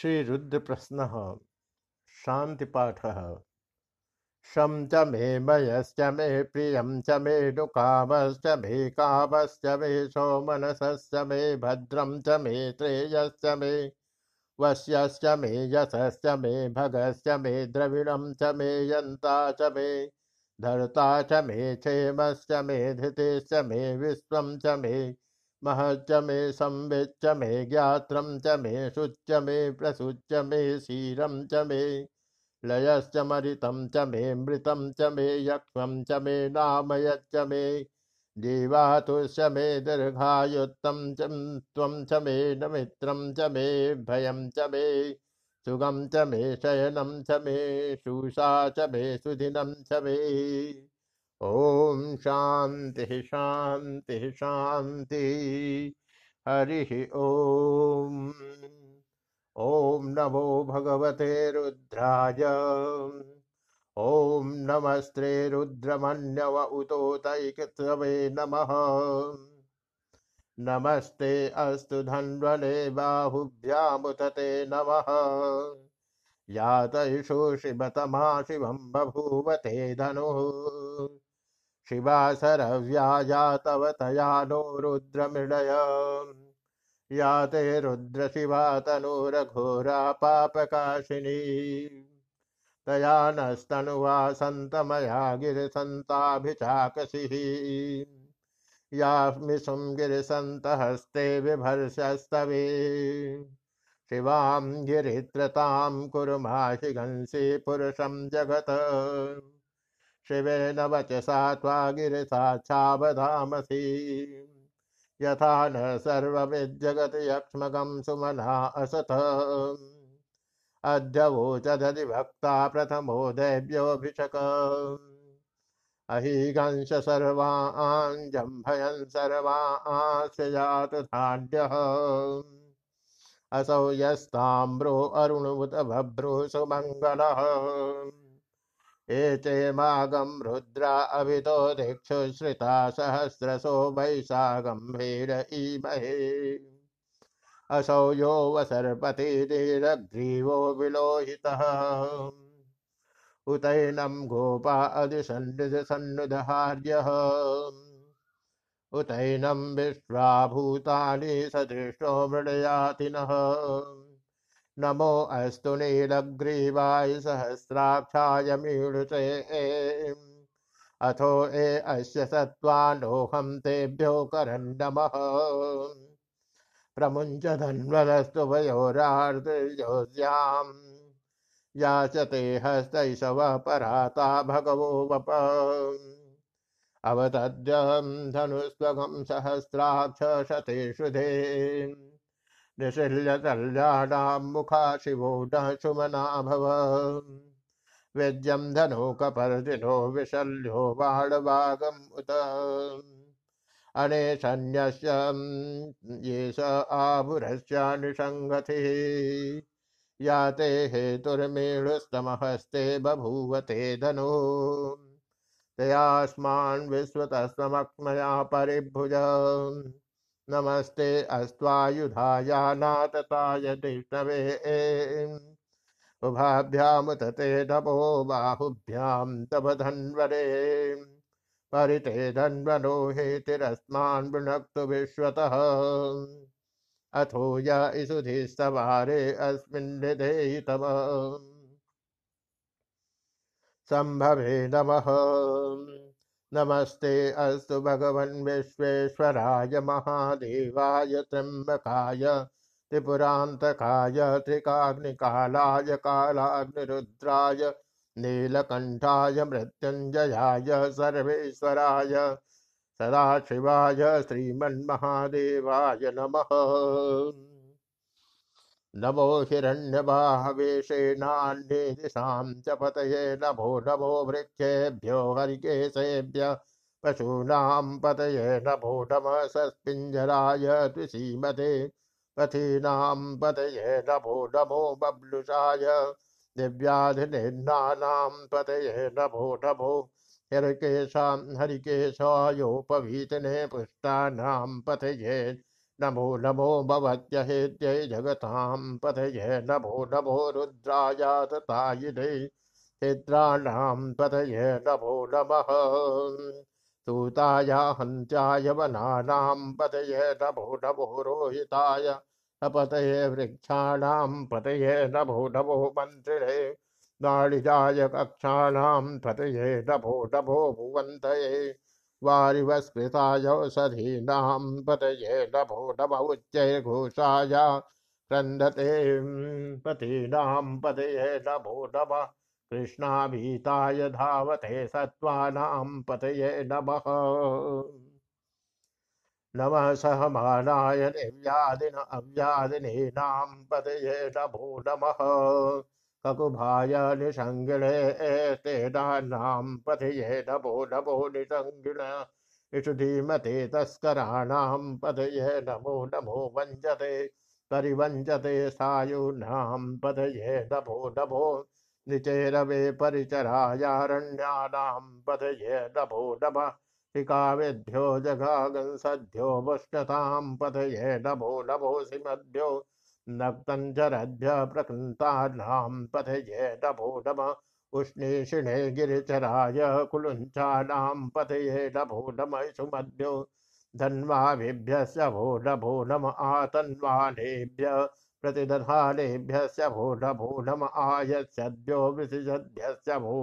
श्रीरुद्र प्रश्न शांतिपाठ शम च मे मयश्च मे प्रियं च मे नुकामश्च मे कामश्च मे सोमनसश्च मे भद्रं च मे श्रेयश्च मे वश्यश्च मे यशश्च मे भगश्च मे द्रविणं च मे यन्ता च मे धर्ता च मे क्षेमश्च मे धृतिश्च मे विश्वं च मे महच्च मे संविच्च मे ज्ञात्रं च मे शुच्च मे प्रसुच्च मे क्षीरं च मे लयश्च मरितं च मे मृतं च मे यक्ष्मं च मे नामयच्च मे जीवातुश्च मे दीर्घायुत्तं च त्वं च मे नमित्रं च मे भयं च मे सुगं च मे शयनं च मे शूषा च मे सुदिनं च मे ओम शांति शांति शांति हरि ओम ओम नमो भगवते रुद्राय। ओम नमस्ते रुद्रमन्यव उतोतैकवे नमः। नमस्ते अस्तु धन्वने बाहुभ्यामुतते नमः। यातयिषु शिवतमा शिवं बभूवते धनुः। शिवा सरव्या तव तया नो रुद्रमृणय या ते रुद्र शिवा तनुरघोरा पापकाशिनी तया नस्तनुवा सन्तमया गिरिसन्ताभिचाकसिः। या मिषुं गिरिसन्तहस्ते बिभर्षस्तवे शिवां गिरित्रतां कुर्माशिघंसि पुरुषं जगत्। शिवेन वचसा त्वा गिरिसाक्षावधामसि यथा न सर्वमिज्जगत् यक्ष्मगं सुमना असथ अद्य वोचदधिभक्ता प्रथमो दैव्योऽभिषक। अहिगंश सर्वान् जम्भयन् सर्वांश्च जातु धान्यः। असौ यस्ताम्रो अरुणुत बभ्रू सुमङ्गलः। एचेमागं रुद्रा अभितो दिक्षुश्रिता सहस्रशो वैशागम्भीर ईमहे असौ यो वसर्पतिर्ग्रीवो विलोहितः। उतैनं गोपा अधिसन्निधसन्नुदहार्यः उतैनं विश्वाभूतानि सदृष्टो मृडयातिनः। नमो अस्तु नीलग्रीवाय सहस्राक्षाय मीळुते। अथो ए अस्य सत्त्वानोऽहं तेभ्यो करन् नमः प्रमुञ्च धन्वनस्तु वयोरार्दयोज्याम् याचते हस्तैषवः पराता भगवो वप। अवतद्यं धनुस्वगं सहस्राक्ष शतेषुधे निशिल्यतल्याणां मुखा शिवो न सुमना भव वेद्यं धनो कपर्दिनो विशल्यो बाणवागम् उत। अनेशन्यस्य ये स आभुरस्य निषङ्गतिः या ते हेतुर्मेणुस्तमहस्ते बभूवते धनु। तयास्मान् विश्वतस्त्वमक्मया परिभुज। नमस्ते अस्त्वायुधायानातताय विष्णवे उभाभ्यामुत ते नमो बाहुभ्यां तव धन्वरे परिते धन्वनो हेतिरस्मान् वृणक्तु विश्वतः। अथो य इसुधिस्तवारे अस्मिन् तव सम्भवे नमः। नमस्ते अस्तु भगवन् विश्वेश्वराय महादेवाय त्र्यम्बकाय, त्रिपुरान्तकाय, त्रिकाग्निकालाय, कालाग्निरुद्राय, नीलकण्ठाय, मृत्युञ्जयाय, सर्वेश्वराय, सदाशिवाय, श्रीमन्महादेवाय नमः। नमो हिरण्यबाहवेशेनान्ये दिशां च पतये नमो नमो वृक्षेभ्यो हरिकेशेभ्य पशूनां पतये नमो नमः सस्पिञ्जराय त्रिसीमते पथीनां पतये नमो नमो बब्लुषाय दिव्याधिनिन्नानां पतये नमो नमो हरिकेशां हरिकेशायोपवीतने पुष्टानां पतये नमो नमो भवत्यहेत्यै जगतां पतये नमो नमो रुद्रायाततायिने चित्राणां पतये नमो नमः। सूताय हन्त्याय वनानां पतये नमो नमो रोहिताय अपतये वृक्षाणां पतये नमो नमो मन्त्रिणे नाडिजाय कक्षाणां पतये नमो नमो भुवन्तये वारिवस्कृतायौषधीनां पतये नमो नम उच्चैर्घोषाय क्रन्दते पतीनां पतये नमो नमः। कृष्णाभीताय धावते सत्त्वानां पतये नमः। नमः सहमानाय निर्व्यादिन अव्यादिनीनां पतये नमो नमः। ककुभाय निषङ्गिणे तेनानां पथये नमो नमो निषङ्गिण इषु धीमते तस्कराणां पथये नमो नमो वञ्जते। परिवञ्जते सायूनां पथये नमो नमो। निचेरवे परिचरायारण्यानां पथये नमो नमः। टिकावेभ्यो जगागंसद्भ्यो वष्णतां पथये नभो नभो सिमद्भ्यो नक्तञ्जरभ्य प्रकृन्तानां पथये नमो नम उष्णीषिणे गिरिचराय कुलुञ्चानां पथये नमो नम सुमद्भ्यो धन्वाभिभ्यस्य भो नभो नम आतन्वानेभ्य प्रतिदधानेभ्यस्य भो नभो नम आयस्यद्भ्यो विसृजद्भ्यस्य भो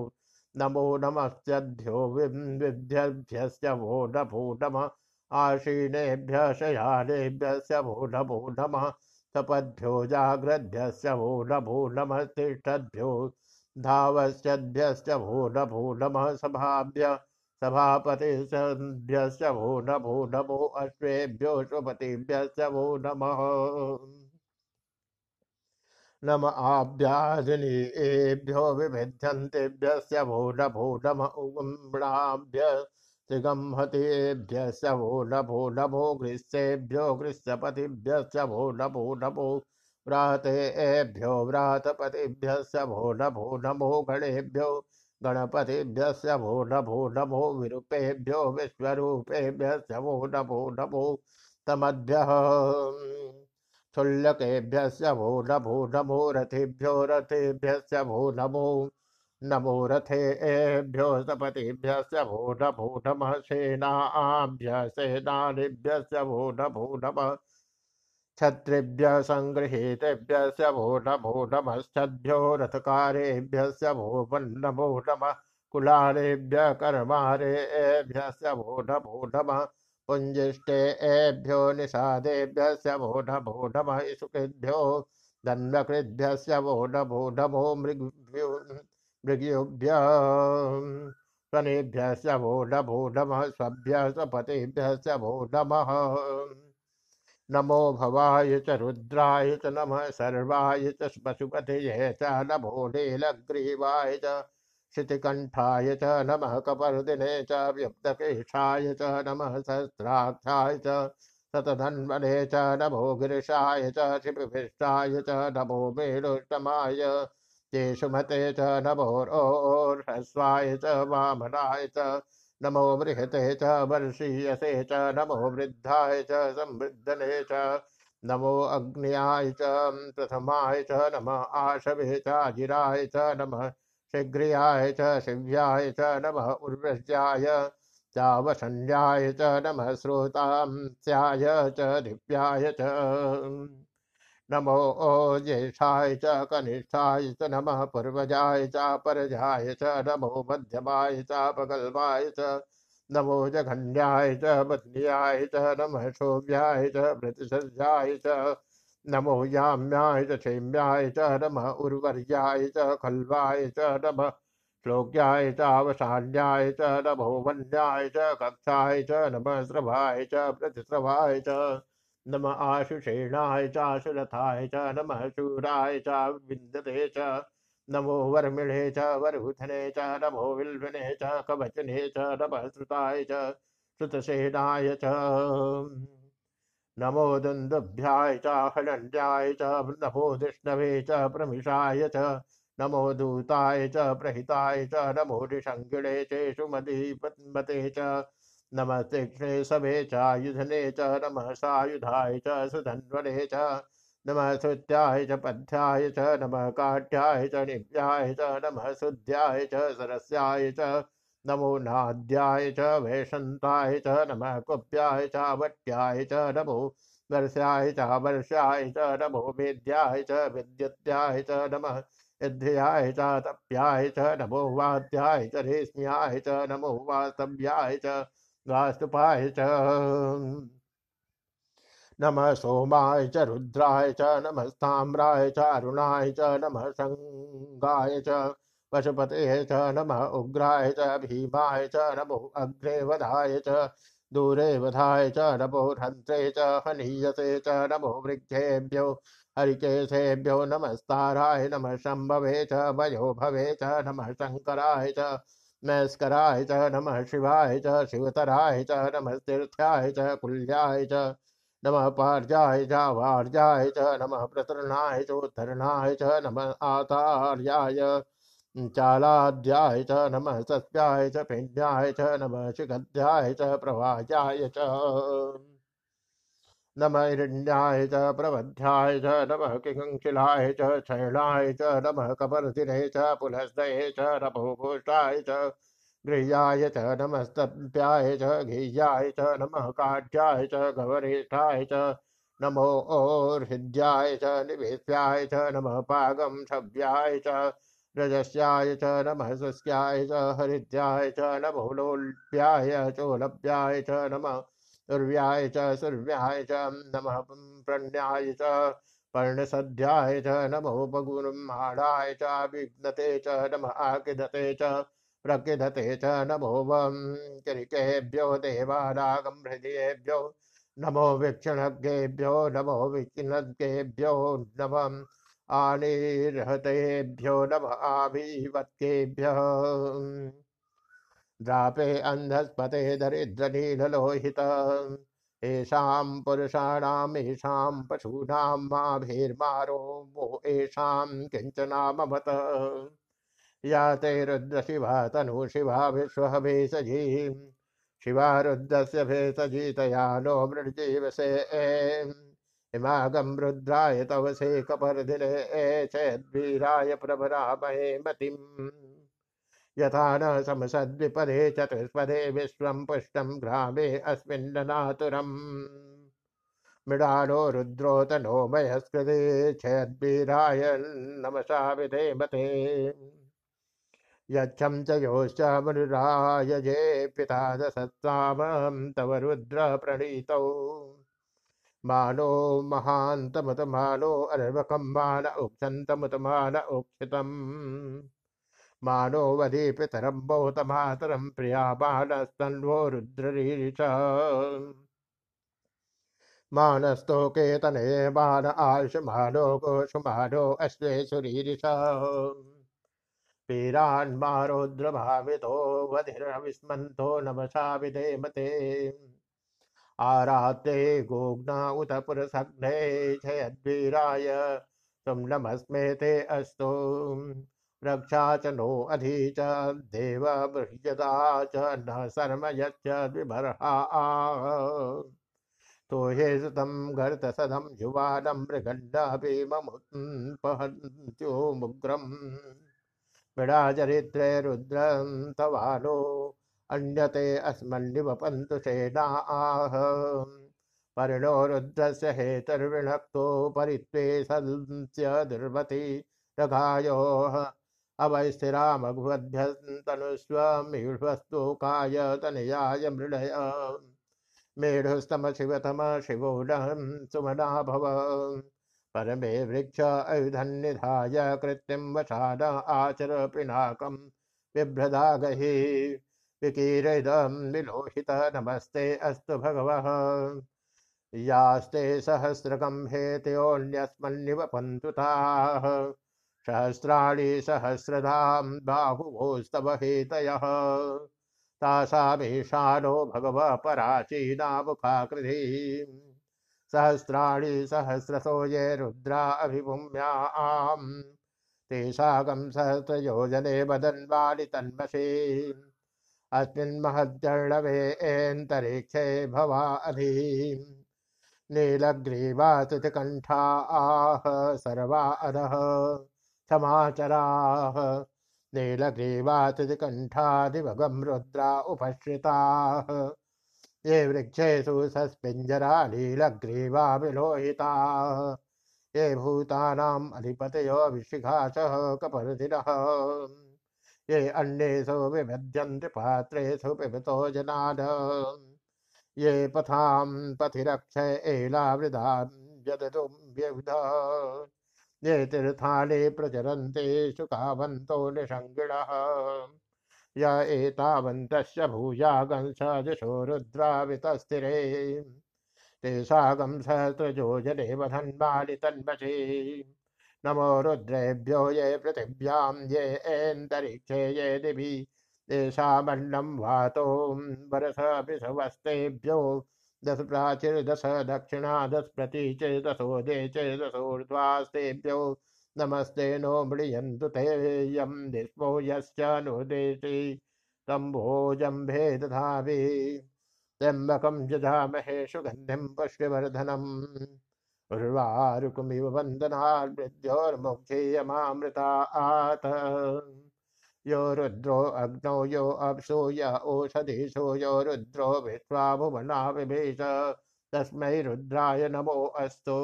नमो नमस्यद्भ्यो विभ्यभ्यस्य भो नभो नम आशीनेभ्य शयानेभ्यस्य भो नमो नमः सपद्भ्यो जाग्रद्भ्यश्च भो नभो नमः तिष्ठद्भ्यो धावश्चद्भ्यश्च भो नभो नमः सभाभ्य सभापतिभ्यश्च भो नभो नमो अश्वेभ्यो स्वपतिभ्यश्च भो नमः। नम आभ्यादिनीभ्यो विभिध्यन्तेभ्यश्च भो नभो नम उगम्णाभ्य त्रिगंहतेभ्यश्च भो नभो नभो गृह्येभ्यो गृह्यपतिभ्यश्च भो नभो नभो व्रातेभ्यो व्रातपतिभ्यश्च भो नभो नमो गणेभ्यो गणपतिभ्यश्च भो नभो नमो विरूपेभ्यो विश्वरूपेभ्यश्च भो नभो नमो तमद्भ्यः। स्थुल्यकेभ्यश्च भो नभो नमो रथेभ्यो रथेभ्यश्च भो नमो रथे रथेभ्यो सपतिभ्यश्च भो नभो नमः सेनाभ्य सेनानिभ्यश्च भो नभो नमः क्षत्रिभ्य सङ्गृहीतेभ्यश्च भो नमो नमश्चद्भ्यो रथकारेभ्यश्च भो नमो नमः कुलारेभ्य कर्मारेभ्यश्च भो नमो नमः पुञ्जिष्टेभ्यो निषादेभ्यश्च भो नमो नमः सुकृभ्यो दण्डकृद्भ्यश्च भो नमो नमो मृगभ्यो मृगयुभ्य स्वनेभ्यश्च भो नमो नमः स्वभ्य स्वपतिभ्यश्च भो नम नमो भवाय च रुद्राय च नमः सर्वाय च पशुपतये च नमो नीलग्रीवाय च शितिकण्ठाय च नमः कपर्दिने च व्यक्तकेशाय च नमः सहस्राक्षाय च शतधन्वने च नमो गिरिशाय च शिपिभिष्टाय च नमो मेरुष्टमाय तेषु मते च नमोर्ह्रस्वाय च वामनाय च नमो बृहते च वर्षीयसे च नमो वृद्धाय च संवृद्धने च नमो अग्न्याय च प्रथमाय च नम आशवे चाजिराय च नम शीघ्रियाय च शिव्याय च नम उर्वश्याय चावसन्याय च नम श्रोतांस्याय च दिव्याय च नमो ओ ज्येष्ठाय च कनिष्ठाय च नमः पूर्वजाय च परजाय च नमो मध्यमाय च च नमो जघन्याय च बद्न्याय च नमः शोभ्याय च प्रतिसज्जाय च नमो याम्याय च क्षेम्याय च नमः उर्वर्याय च खल्वाय च नमः श्लोक्याय चावसान्याय च नमो वन्याय च कक्षाय च नमः स्रभाय च प्रतिस्रभाय च नम आशुषेणाय चाशुरथाय च, नमः शूराय च, विन्दते च, नमो वर्मिणे च वरुधने च, नमो विल्वने च, कवचने च, नमः श्रुताय च, श्रुतसेनाय च। नमो दुन्दुभ्याय च हलण्याय च, नमो विष्णवे च, प्रमिषाय च, नमो दूताय च, प्रहिताय च, नमो निषङ्गिणे चेषु मदीपन्मते च। नमस्ते सभे चायुधने च नमः सायुधाय च, सुधन्वने च नमः श्रुत्याय च, पथ्याय च नमः काठ्याय च, निव्याय च नमः शुद्ध्याय च, सरस्याय च नमो नाद्याय च वैशन्ताय च नमः कुप्याय च वट्याय च, नमो वर्षाय च वर्षाय च, नमो वेद्याय च, विद्युत्याय च, नमः यध्याय च, तप्याय च, नमो वाद्याय च रेश्म्याय च, नमो वास्तव्याय च वास्तुपाय च। नमः सोमाय च, रुद्राय च, नमः च, अरुणाय च, नमः संगाय च पशुपते च, नमः उग्राय च, भीमाय च, नमो अग्रे वधाय च दूरे वधाय च, नमो हन्त्रे च, हनीयसे च, नमो वृक्षेभ्यो हरिकेशेभ्यो, नमस्ताराय, नमः शम्भवे च वयो भवे च, नमः शङ्कराय च नमस्कराय च, नम शिवाय च, शिवतराय च नमस्तीर्थ्याय च, कुल्याय च, नमः पार्जाय च च, नमः प्रतरणाय चोत्तरणाय च, नम आतार्याय चालाध्याय च, नम सस्याय च, पिण्याय च, नमः शिखध्याय च प्रवाजाय च। नमः हिरण्याय च प्रबध्याय च नमः किङ्किलाय च क्षयणाय च नमः कपर्दिने च पुलस्दये च नभोभूषाय च गृह्याय च नमस्तप्याय च घीयाय च नमः काढ्याय च गवरेष्ठाय च नमो ओर्हृद्याय च निवेश्याय च नमः पागं छव्याय च रजस्याय च नमः सस्याय च हरिद्याय च नमो लोल्प्याय चोलभ्याय च नमः उर्व्याय च, सुर्व्याय च, नमः प्रण्याय च, पर्णसध्याय च, नमो बगुर्माणाय च, विघ्नते च, नमः आकिधते च प्रकृधते च, नमो वं किरिकेभ्यो देवानागं हृदयेभ्यो, नमो वीक्षणज्ञेभ्यो, नमो विचिनज्ञेभ्यो, नमः आनिर्हतेभ्यो, नम आभिवत्केभ्यः द्रापे अंधस्पते दरिद्रनीललोहित येषां पुरुषाणाम् येषां पशूनां माभिर्मारो वो येषां किञ्चनाममत या ते रुद्र शिवा तनु शिवा विश्व भेषजी शिवा रुद्रस्य भेषजीतया नो मृजीवसे इमागं रुद्राय तव से कपर्दिने चैद्वीराय प्रभरामहे मतिम्। यथा न समसद्विपदे चतुष्पदे विश्वं पुष्टं ग्रामे अस्मिन्ननातुरम् मृडालो रुद्रोतनो मयस्कृते चैद्वीराय नमसा विधेमते। यच्छं च योश्च मनुरायजे पिता दशत्सामं तव रुद्र प्रणीतौ। मानो महान्तमुतमानो अर्वकं मान उक्षन्तमुतमान उक्षितम्। मानो वधि पितरं बहुतमातरं प्रिया बाणस्तन्वो रुद्ररीरिष मानस्तोकेतने मान आयुषमानो गोषुमानो अश्वेशुरीरिष पीरान्मारोद्रभावितो वधिर्विस्मन्तो नमसा विधेमते आराते गोग्ना उत पुरसग्ने जयद्वीराय। तुम नमस्मे ते अस्तु। रक्षा च नो अधि च, देव बृहदा च, न शर्म यच्च तो हे सुतं गर्तसदं युवानं मृगण्डापि ममुत्पहन्त्यो मुग्रम्। मृडाचरित्रे रुद्रं तवानो अन्यते अस्मन्निवपन्तु सेना। आह रुद्रस्य हेतर्विणक्तो परित्वे सस्य दुर्मति रघायोः अवैस्थिरामघुवध्यन्तनुष्वमीढ्वस्तु तनयाय मृडय मेढुस्तम शिवतम शिवो सुमना भव परमे वृक्ष अयुधन्निधाय कृत्रिम वशान आचर पिनाकं बिभ्रदागहि। विकीरिदं विलोहित नमस्ते अस्तु भगवः। यास्ते सहस्रगम्भेत्योऽन्यस्मन्निवपन्तु ताः सहस्राणि सहस्रधां बाहुवोस्तव हेतयः तासामीशानो भगवः पराचीनामुखाकृतिः सहस्राणि सहस्रशो ये रुद्रा अभिभूम्याम् तेषागं सहस्रयोजने वदन्वानि तन्मसे अस्मिन् महद्यर्णवेऽन्तरिक्षे भवा अधि नीलग्रीवातुतिकण्ठा आह सर्वा अधः समाचराः नीलग्रीवातुतिकण्ठादिवगं रुद्रा उपश्रिताः। ये वृक्षेषु सस्पिञ्जरा नीलग्रीवा विलोहिताः ये भूतानाम् अधिपतयो विशिखाचः कपर्दिनः। ये अन्येषु विभद्यन्ति पात्रेषु पिबतो जनाद ये पथां पथिरक्ष एलावृधा व्यदुम्यविध ये तीर्थानि प्रचरन्ते शुकावन्तो निषङ्गिणः य एतावन्तस्य भूयागंस दिशो रुद्रावितस्थिरे तेषागं सहस्रजो जने वधन्वानि तन्मसि नमो रुद्रेभ्यो ये पृथिव्यां, ये एन्तरिक्षे ये दिवि, येषामन्नं वातो वरस विषवस्तेभ्यो दश दक्षिणा दश प्रतीचिर्दशो देचिर्दशोर्ध्वास्तेभ्यो नमस्ते नो मृयन्तु ते यं दिस्मो यश्च नुदेशि तम्भोजम्भे दधामि त्र्यम्बकं जजामहे सुगन्धिं पुष्टिवर्धनम्। उर्वारुकमिव वन्दनार्मृत्योर्मुक्षीयमामृता आत। यो रुद्रो अग्नौ यो अप्सु य ओषधिषु यो रुद्रो विश्वा भुवना विभेष तस्मै रुद्राय नमो अस्तु।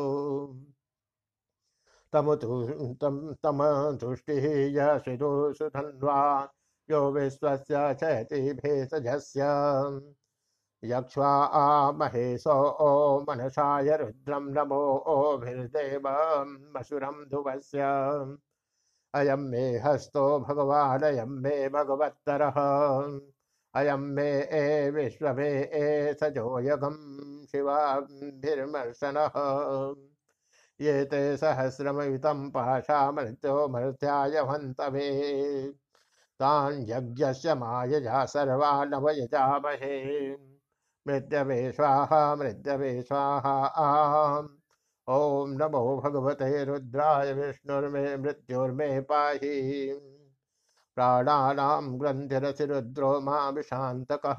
तमुतु तमतुष्टिः यशिरुषु धन्वा यो विश्वस्य चयति भेषजस्य। यक्ष्वा महेशो ओ मनसाय रुद्रम नमो ओभिर्देवमसुरं ध्रुवस्य। अयं मे हस्तो भगवानयं मे भगवत्तरः। अयं मे ए विश्वमे ए सजोयगं शिवाभिर्मर्शनः ये ते सहस्रमयुतं पाशामृत्यो मर्त्याय हन्तवे तान् यज्ञस्य मायजा सर्वा नवयजामहे। मृत्यवे स्वाहा मृत्यवे स्वाहा, आम। ओम नमो भगवते रुद्राय विष्णुर्मे मृत्युर्मे पाहि। प्राणानां ग्रन्थिरसि रुद्रो मा विशान्तकः।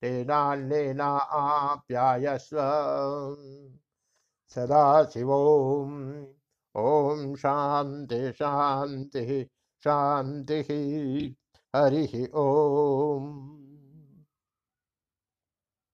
तेनान्येना आप्यायस्व। सदा शिवोम। ओम शांति शांति शांति हरि ओम।